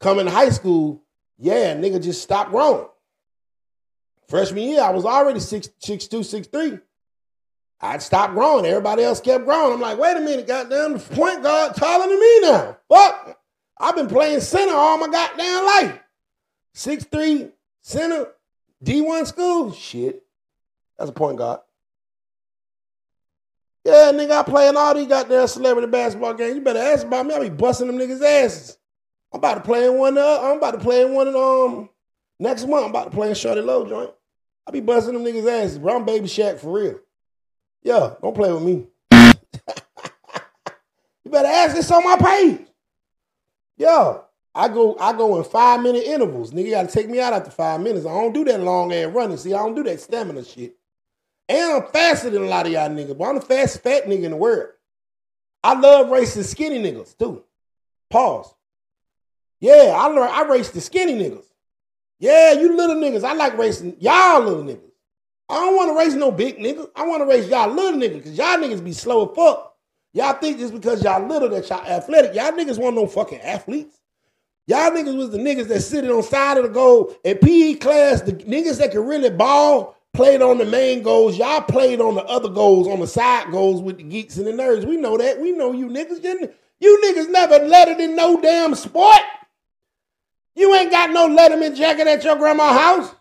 Coming to high school, yeah, nigga just stopped growing. Freshman year, I was already six, six two, six three. I'd stopped growing. Everybody else kept growing. I'm like, wait a minute, goddamn, point guard taller than me now. Fuck. I've been playing center all my goddamn life. Six three center, D1 school. Shit. That's a point guard. Yeah, nigga, I play in all these goddamn celebrity basketball games. You better ask about me. I be busting them niggas' asses. I'm about to play in one. Uh, I'm about to play in one. In, um, next month. I'm about to play in Shorty Low joint. I be busting them niggas' asses, bro. I'm Baby Shaq for real. Yeah, don't play with me. you better ask this on my page. Yeah, I go I go in five minute intervals. Nigga you gotta take me out after five minutes. I don't do that long ass running. See, I don't do that stamina shit. And I'm faster than a lot of y'all niggas, but I'm the fastest fat nigga in the world. I love racing skinny niggas too. Pause. Yeah, I learn I race the skinny niggas. Yeah, you little niggas. I like racing y'all little niggas. I don't want to race no big niggas. I want to race y'all little niggas because y'all niggas be slow as fuck. Y'all think just because y'all little that y'all athletic. Y'all niggas want no fucking athletes. Y'all niggas was the niggas that sitting on side of the goal in PE class. The niggas that could really ball played on the main goals. Y'all played on the other goals, on the side goals with the geeks and the nerds. We know that. We know you niggas. You niggas never lettered in no damn sport. You ain't got no Letterman jacket at your grandma's house.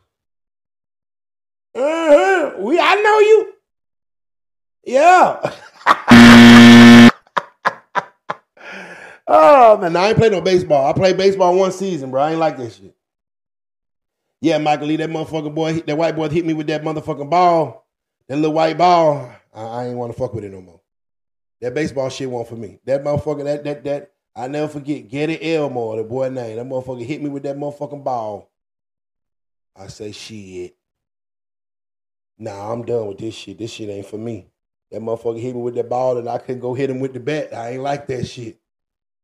Uh-huh. We I know you. Yeah. oh man, I ain't play no baseball. I played baseball one season, bro. I ain't like that shit. Yeah, Michael Lee, that motherfucker boy, that white boy hit me with that motherfucking ball, that little white ball. I, I ain't want to fuck with it no more. That baseball shit won't for me. That motherfucker, that that that I never forget. Getty Elmore, the boy name. That motherfucker hit me with that motherfucking ball. I say shit nah, I'm done with this shit. This shit ain't for me. That motherfucker hit me with that ball and I couldn't go hit him with the bat. I ain't like that shit.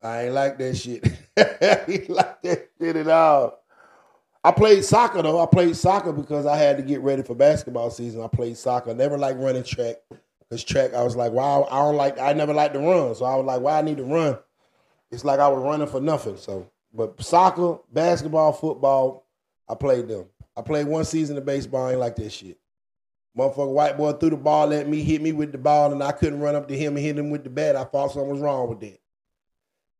I ain't like that shit. I ain't like that shit at all. I played soccer though. I played soccer because I had to get ready for basketball season. I played soccer. Never liked running track. Cause track, I was like, wow, I don't like I never liked to run. So I was like, why I need to run? It's like I was running for nothing. So but soccer, basketball, football, I played them. I played one season of baseball, I ain't like that shit. Motherfucker, white boy threw the ball at me, hit me with the ball, and I couldn't run up to him and hit him with the bat. I thought something was wrong with that.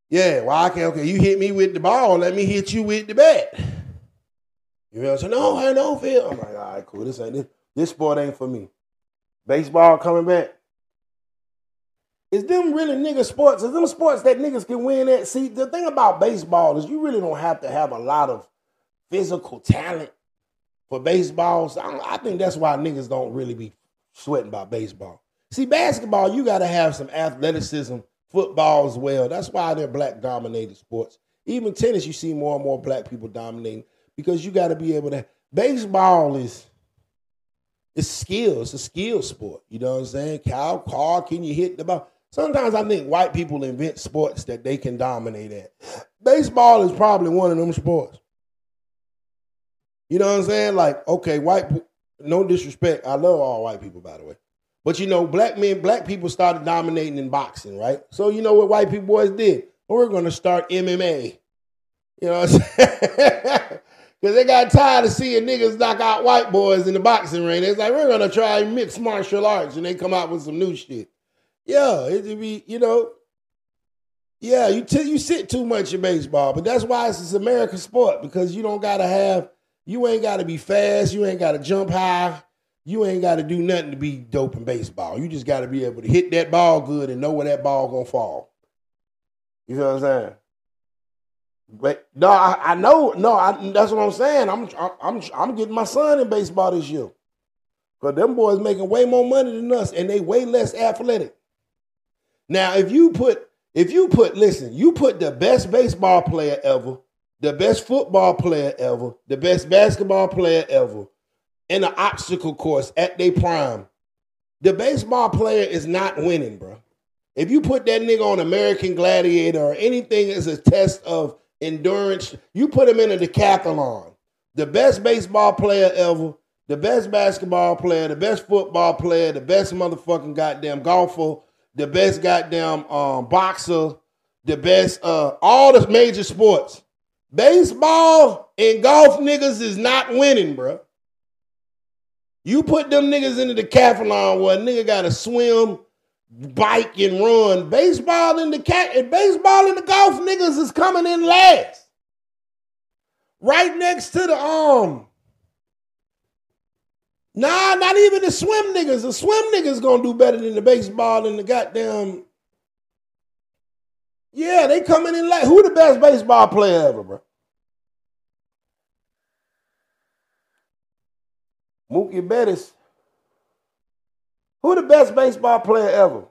Yeah, well, okay, okay, you hit me with the ball, let me hit you with the bat. You know I'm? No, I don't feel. I'm like, all right, cool. This ain't this, this sport ain't for me. Baseball coming back. Is them really nigga sports? Is them sports that niggas can win at? See, the thing about baseball is you really don't have to have a lot of physical talent for baseball. So I, I think that's why niggas don't really be sweating about baseball. See, basketball, you got to have some athleticism. Football as well. That's why they're black dominated sports. Even tennis, you see more and more black people dominating because you got to be able to. Baseball is it's skill. It's a skill sport. You know what I'm saying? How hard can you hit the ball? Sometimes I think white people invent sports that they can dominate at. Baseball is probably one of them sports. You know what I'm saying? Like, okay, white, no disrespect. I love all white people, by the way. But you know, black men, black people started dominating in boxing, right? So you know what white people boys did? Well, we're gonna start MMA. You know what I'm saying? Because they got tired of seeing niggas knock out white boys in the boxing ring. It's like, we're going to try mixed martial arts. And they come out with some new shit. Yeah, it'd be, you know, yeah, you t- you sit too much in baseball, but that's why it's an American sport because you don't gotta have, you ain't gotta be fast, you ain't gotta jump high, you ain't gotta do nothing to be dope in baseball. You just gotta be able to hit that ball good and know where that ball gonna fall. You know what I'm saying? But no, I, I know. No, I, that's what I'm saying. I'm I'm I'm getting my son in baseball this year. Cause them boys making way more money than us, and they way less athletic. Now, if you put if you put listen, you put the best baseball player ever, the best football player ever, the best basketball player ever, in an obstacle course at their prime, the baseball player is not winning, bro. If you put that nigga on American Gladiator or anything as a test of endurance. You put him in a decathlon. The best baseball player ever, the best basketball player, the best football player, the best motherfucking goddamn golfer, the best goddamn um, boxer, the best uh, all the major sports. Baseball and golf niggas is not winning, bro. You put them niggas into the decathlon where a nigga gotta swim, bike and run. Baseball in the cat and baseball in the golf niggas is coming in last. Right next to the um. Nah, not even the swim niggas. The swim niggas gonna do better than the baseball and the goddamn. Yeah, they coming in last. Who the best baseball player ever, bro? Mookie Betts who the best baseball player ever?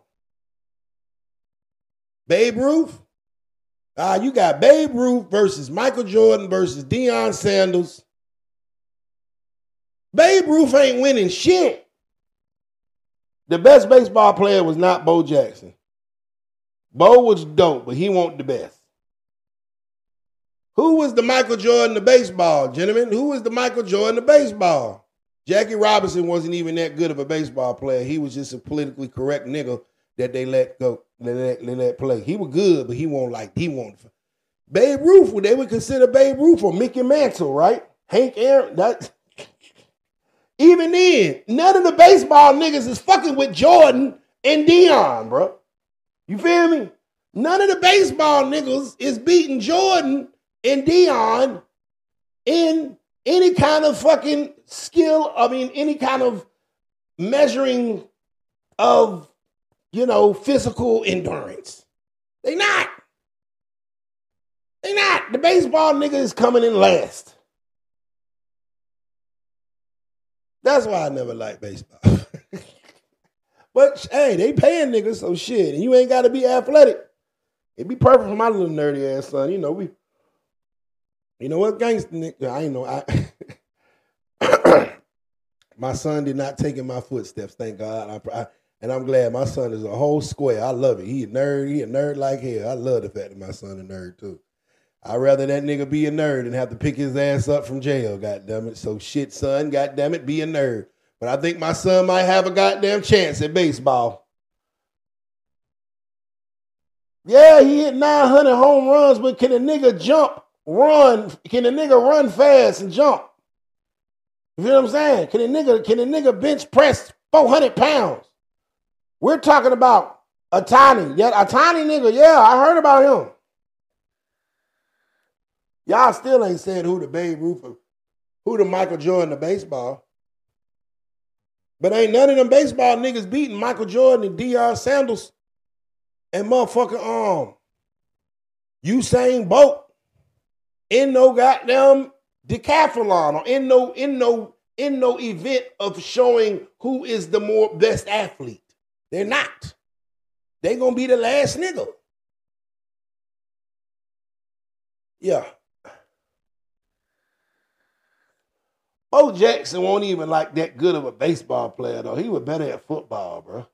Babe Ruth? Ah, uh, you got Babe Ruth versus Michael Jordan versus Deion Sanders. Babe Ruth ain't winning shit. The best baseball player was not Bo Jackson. Bo was dope, but he wasn't the best. Who was the Michael Jordan of baseball, gentlemen? Who was the Michael Jordan of baseball? Jackie Robinson wasn't even that good of a baseball player. He was just a politically correct nigga that they let go, they let, they let play. He was good, but he won't like he won't. Babe Ruth, they would consider Babe Ruth or Mickey Mantle, right? Hank Aaron, that. Even then, none of the baseball niggas is fucking with Jordan and Deion, bro. You feel me? None of the baseball niggas is beating Jordan and Deion in any kind of fucking skill, I mean, any kind of measuring of, you know, physical endurance. They not. They not. The baseball nigga is coming in last. That's why I never liked baseball. but hey, they paying niggas, so shit. And you ain't gotta be athletic. It'd be perfect for my little nerdy ass son. You know, we you know what, gangster nigga? I ain't know. I my son did not take in my footsteps, thank God. I, I, and I'm glad my son is a whole square. I love it. He a nerd. He a nerd like hell. I love the fact that my son a nerd too. I'd rather that nigga be a nerd than have to pick his ass up from jail, God damn it. So shit, son, God damn it, be a nerd. But I think my son might have a goddamn chance at baseball. Yeah, he hit 900 home runs, but can a nigga jump run, can a nigga run fast and jump? You feel what I'm saying? Can a nigga, can a nigga bench press 400 pounds? We're talking about a tiny, yeah, a tiny nigga. Yeah, I heard about him. Y'all still ain't said who the Babe Ruth, who the Michael Jordan of baseball. But ain't none of them baseball niggas beating Michael Jordan and Deion Sanders. and motherfucking um Usain Bolt in no goddamn decathlon or in no in no in no event of showing who is the more best athlete. They're not. They gonna be the last nigga. Yeah. Bo Jackson won't even like that good of a baseball player though. He was better at football, bro.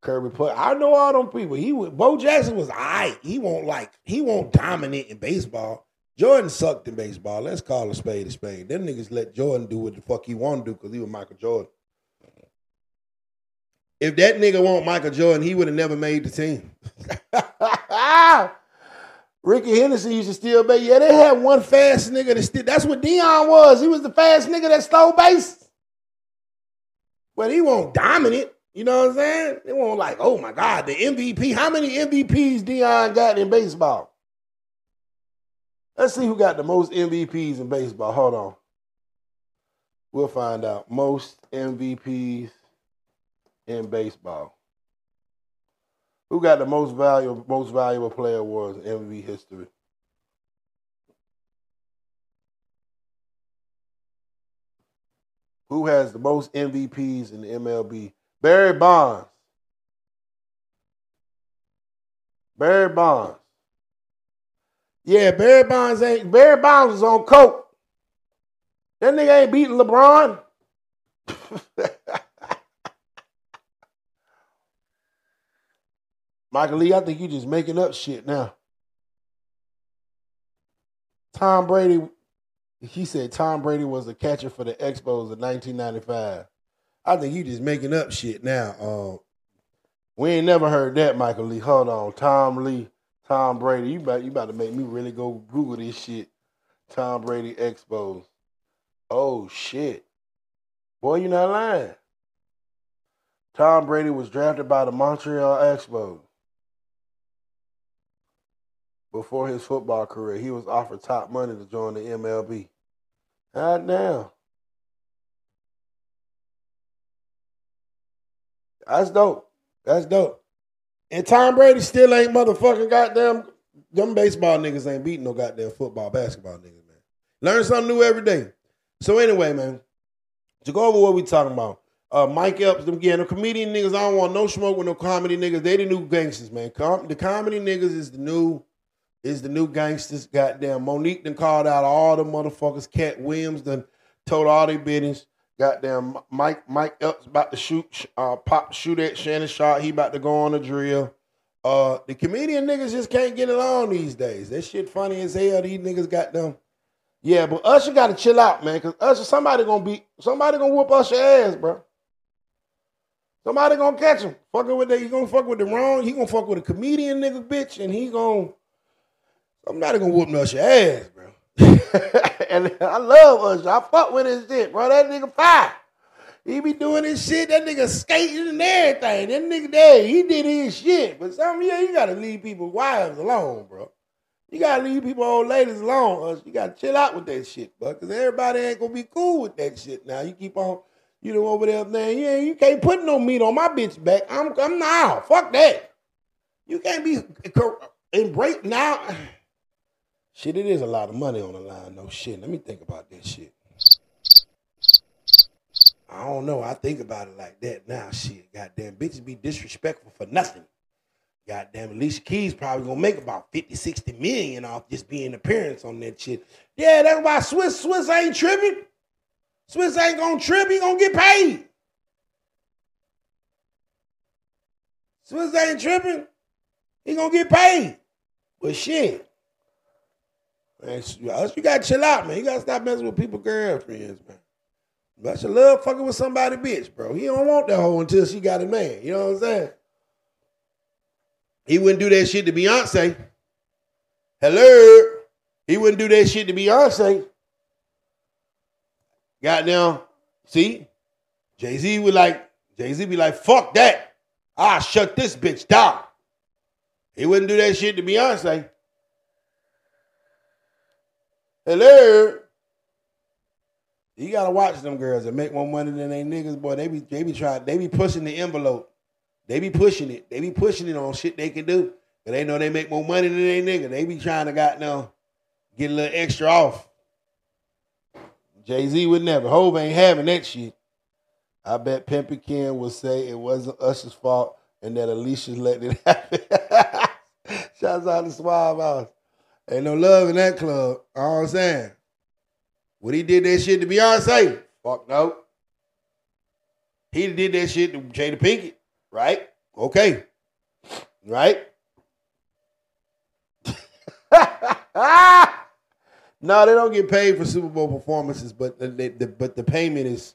Kirby put. I know all them people. He would. Bo Jackson was alright. He won't like. He won't dominate in baseball. Jordan sucked in baseball. Let's call a spade a spade. Them niggas let Jordan do what the fuck he want to do because he was Michael Jordan. If that nigga want Michael Jordan, he would have never made the team. Rickey Henderson used to steal base. Yeah, they had one fast nigga that steal. That's what Deion was. He was the fast nigga that stole base. But he won't dominant. You know what I'm saying? They won't like, oh my God, the MVP. How many MVPs Deion got in baseball? Let's see who got the most MVPs in baseball. Hold on. We'll find out. Most MVPs in baseball. Who got the most valuable most valuable player awards in MVP history? Who has the most MVPs in the MLB? Barry Bonds. Barry Bonds. Yeah, Barry Bonds ain't Barry Bonds was on coke. That nigga ain't beating LeBron. Michael Lee, I think you just making up shit now. Tom Brady, he said Tom Brady was the catcher for the Expos in 1995. I think you just making up shit now. Um, we ain't never heard that, Michael Lee. Hold on, Tom Lee, Tom Brady. You about you about to make me really go Google this shit. Tom Brady Expos. Oh shit, boy, you not lying. Tom Brady was drafted by the Montreal Expos before his football career. He was offered top money to join the MLB. God damn. That's dope. That's dope. And Tom Brady still ain't motherfucking goddamn. Them baseball niggas ain't beating no goddamn football, basketball niggas, man. Learn something new every day. So anyway, man, to go over what we talking about. Uh, Mike Epps, them again, the comedian niggas. I don't want no smoke with no comedy niggas. They the new gangsters, man. Com- the comedy niggas is the new is the new gangsters. Goddamn, Mo'Nique done called out all the motherfuckers. Katt Williams done told all their business. Goddamn, Mike Mike Epps about to shoot, uh, pop shoot at Shannon Sharpe. He about to go on a drill. Uh, the comedian niggas just can't get along these days. That shit funny as hell. These niggas got them. Yeah, but Usher got to chill out, man. Cause Usher, somebody gonna be, somebody gonna whoop Usher ass, bro. Somebody gonna catch him. Fucking with that, he gonna fuck with the wrong. He gonna fuck with a comedian nigga bitch, and he gonna I'm not gonna whoop your ass, bro. and I love Usher. I fuck with his shit, bro. That nigga fire. He be doing his shit. That nigga skating and everything. That nigga there, he did his shit. But some yeah, you gotta leave people's wives alone, bro. You gotta leave people old ladies alone. Us. You gotta chill out with that shit, bro. Cause everybody ain't gonna be cool with that shit. Now you keep on, you know, over there saying, yeah, you can't put no meat on my bitch back. I'm, I'm now. Fuck that. You can't be embrace now. Shit, it is a lot of money on the line, no shit. Let me think about that shit. I don't know. I think about it like that now. Shit, goddamn, bitches be disrespectful for nothing. Goddamn, Alicia Keys probably gonna make about 50, 60 million off just being appearance on that shit. Yeah, that's why Swizz Swizz ain't tripping. Swizz ain't gonna trip, he gonna get paid. Swizz ain't tripping, he gonna get paid. But shit, Man, you gotta chill out, man. You gotta stop messing with people girlfriends, man. But you love fucking with somebody, bitch, bro. He don't want that hoe until she got a man. You know what I'm saying? He wouldn't do that shit to Beyonce. Hello. He wouldn't do that shit to Beyonce. Goddamn. See? Jay-Z would like, Jay-Z be like, fuck that. i shut this bitch down. He wouldn't do that shit to Beyonce. Hello. You gotta watch them girls that make more money than they niggas, boy. They be they be trying, they be pushing the envelope. They be pushing it. They be pushing it on shit they can do. But they know they make more money than they nigga. They be trying to got now get a little extra off. Jay Z would never. Hove ain't having that shit. I bet Pimpin' Ken will say it wasn't Usher's fault and that Alicia let it happen. Shouts out to Suave House. Ain't no love in that club. All I'm saying. What he did that shit to Beyonce, fuck no. He did that shit to Jada Pinkett, right? Okay. Right? no, they don't get paid for Super Bowl performances, but the, the, but the payment is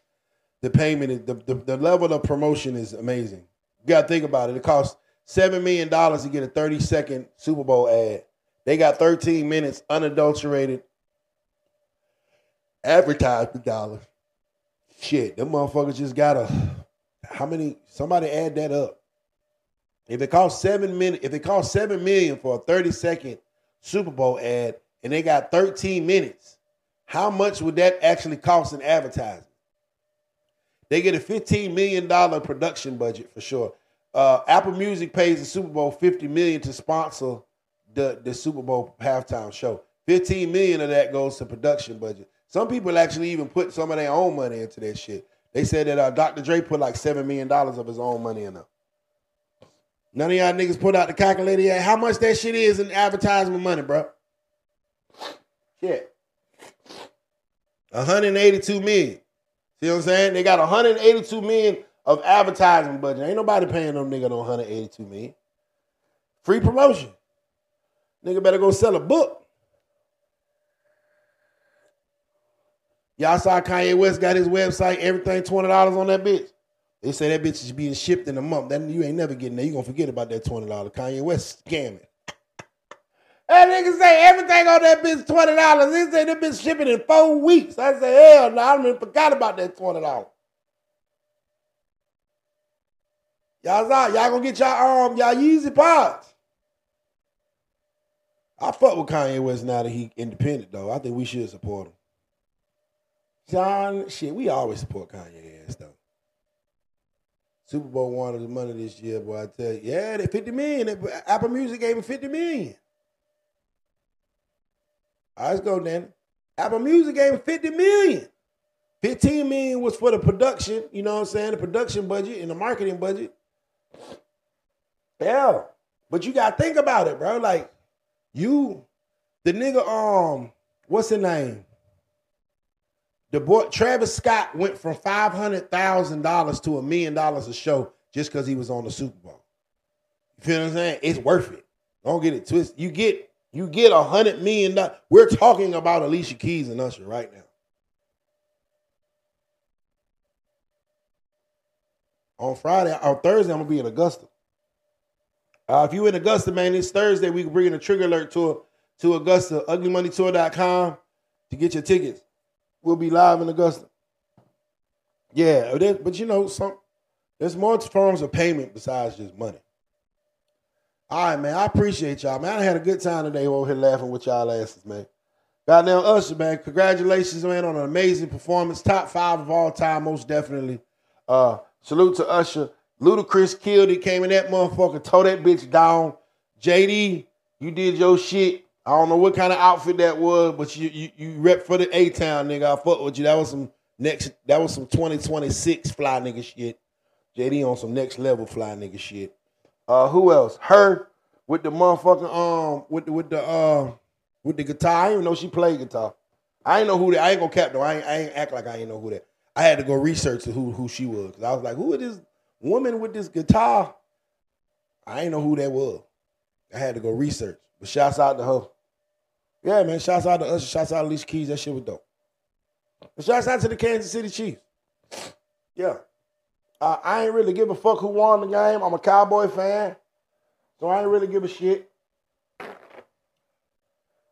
the payment is the, the, the level of promotion is amazing. You gotta think about it. It costs seven million dollars to get a 30 second Super Bowl ad. They got 13 minutes unadulterated advertisement dollars. Shit, them motherfuckers just got a how many somebody add that up. If it costs seven minutes, if it costs seven million for a 30 second Super Bowl ad and they got 13 minutes, how much would that actually cost in advertising? They get a $15 million production budget for sure. Uh, Apple Music pays the Super Bowl 50 million to sponsor the, the Super Bowl halftime show. 15 million of that goes to production budget. Some people actually even put some of their own money into that shit. They said that uh, Dr. Dre put like seven million dollars of his own money in there. None of y'all niggas put out the calculator yet. How much that shit is in advertisement money, bro? Shit. 182 million. See what I'm saying? They got 182 million of advertising budget. Ain't nobody paying them nigga no 182 million. Free promotion. Nigga better go sell a book. Y'all saw Kanye West got his website, everything $20 on that bitch. They say that bitch is being shipped in a month. Then you ain't never getting there. You gonna forget about that $20. Kanye West scamming. That nigga say everything on that bitch twenty dollars. He say that bitch shipping in four weeks. I say hell no, I don't even forgot about that twenty dollars. Y'all saw y'all gonna get y'all um y'all Yeezy pods. I fuck with Kanye West now that he independent though. I think we should support him. John, shit, we always support Kanye ass though. Super Bowl wanted the money this year, boy. I tell you, yeah, they 50 million. Apple Music gave him 50 million. All right, let's go, Danny. Apple Music gave him 50 million. 15 million was for the production, you know what I'm saying? The production budget and the marketing budget. Yeah. But you gotta think about it, bro. Like, you, the nigga, um, what's his name? The boy Travis Scott went from five hundred thousand dollars to a million dollars a show just because he was on the Super Bowl. You feel what I'm saying? It's worth it. Don't get it twisted. You get you get a hundred million dollars. We're talking about Alicia Keys and Usher right now. On Friday, on Thursday, I'm gonna be in Augusta. Uh, if you in Augusta, man, it's Thursday. We can bring a trigger alert to to Augusta, uglymoneytour.com to get your tickets. We'll be live in Augusta. Yeah, but you know, some there's more forms of payment besides just money. All right, man. I appreciate y'all, man. I had a good time today over here laughing with y'all asses, man. Goddamn Usher, man. Congratulations, man, on an amazing performance. Top five of all time, most definitely. Uh, salute to Usher. Ludacris killed it, came in that motherfucker, tore that bitch down. JD, you did your shit. I don't know what kind of outfit that was, but you you, you rep for the A Town, nigga. I fuck with you. That was some next. That was some 2026 fly nigga shit. JD on some next level fly nigga shit. Uh, who else? Her with the motherfucking um with the with the uh with the guitar. I didn't even know she played guitar. I ain't know who that. I ain't gonna cap though. I ain't, I ain't act like I ain't know who that. I had to go research who who she was because I was like, who is this woman with this guitar? I ain't know who that was. I had to go research. But shouts out to her. Yeah, man. Shouts out to us. Shouts out to Alicia Keys. That shit was dope. But shouts out to the Kansas City Chiefs. Yeah. Uh, I ain't really give a fuck who won the game. I'm a Cowboy fan. So I ain't really give a shit.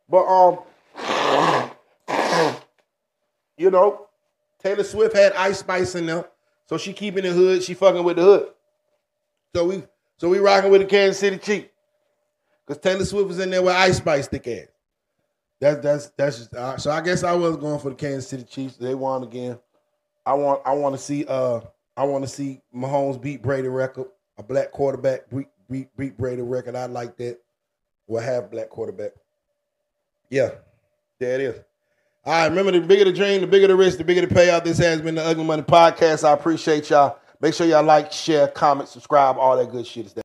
But um, you know, Taylor Swift had Ice Spice in there, so she keeping the hood. She fucking with the hood. So we so we rocking with the Kansas City Chiefs. Cause Taylor Swift was in there with Ice Spice thick ass. That's that's that's just uh, so. I guess I was going for the Kansas City Chiefs. They won again. I want I want to see uh I want to see Mahomes beat Brady record. a black quarterback beat, beat, beat Brady record. I like that. We'll have black quarterback. Yeah, there it is. All right, remember the bigger the dream, the bigger the risk, the bigger the payout. This has been the Ugly Money Podcast. I appreciate y'all. Make sure y'all like, share, comment, subscribe, all that good shit.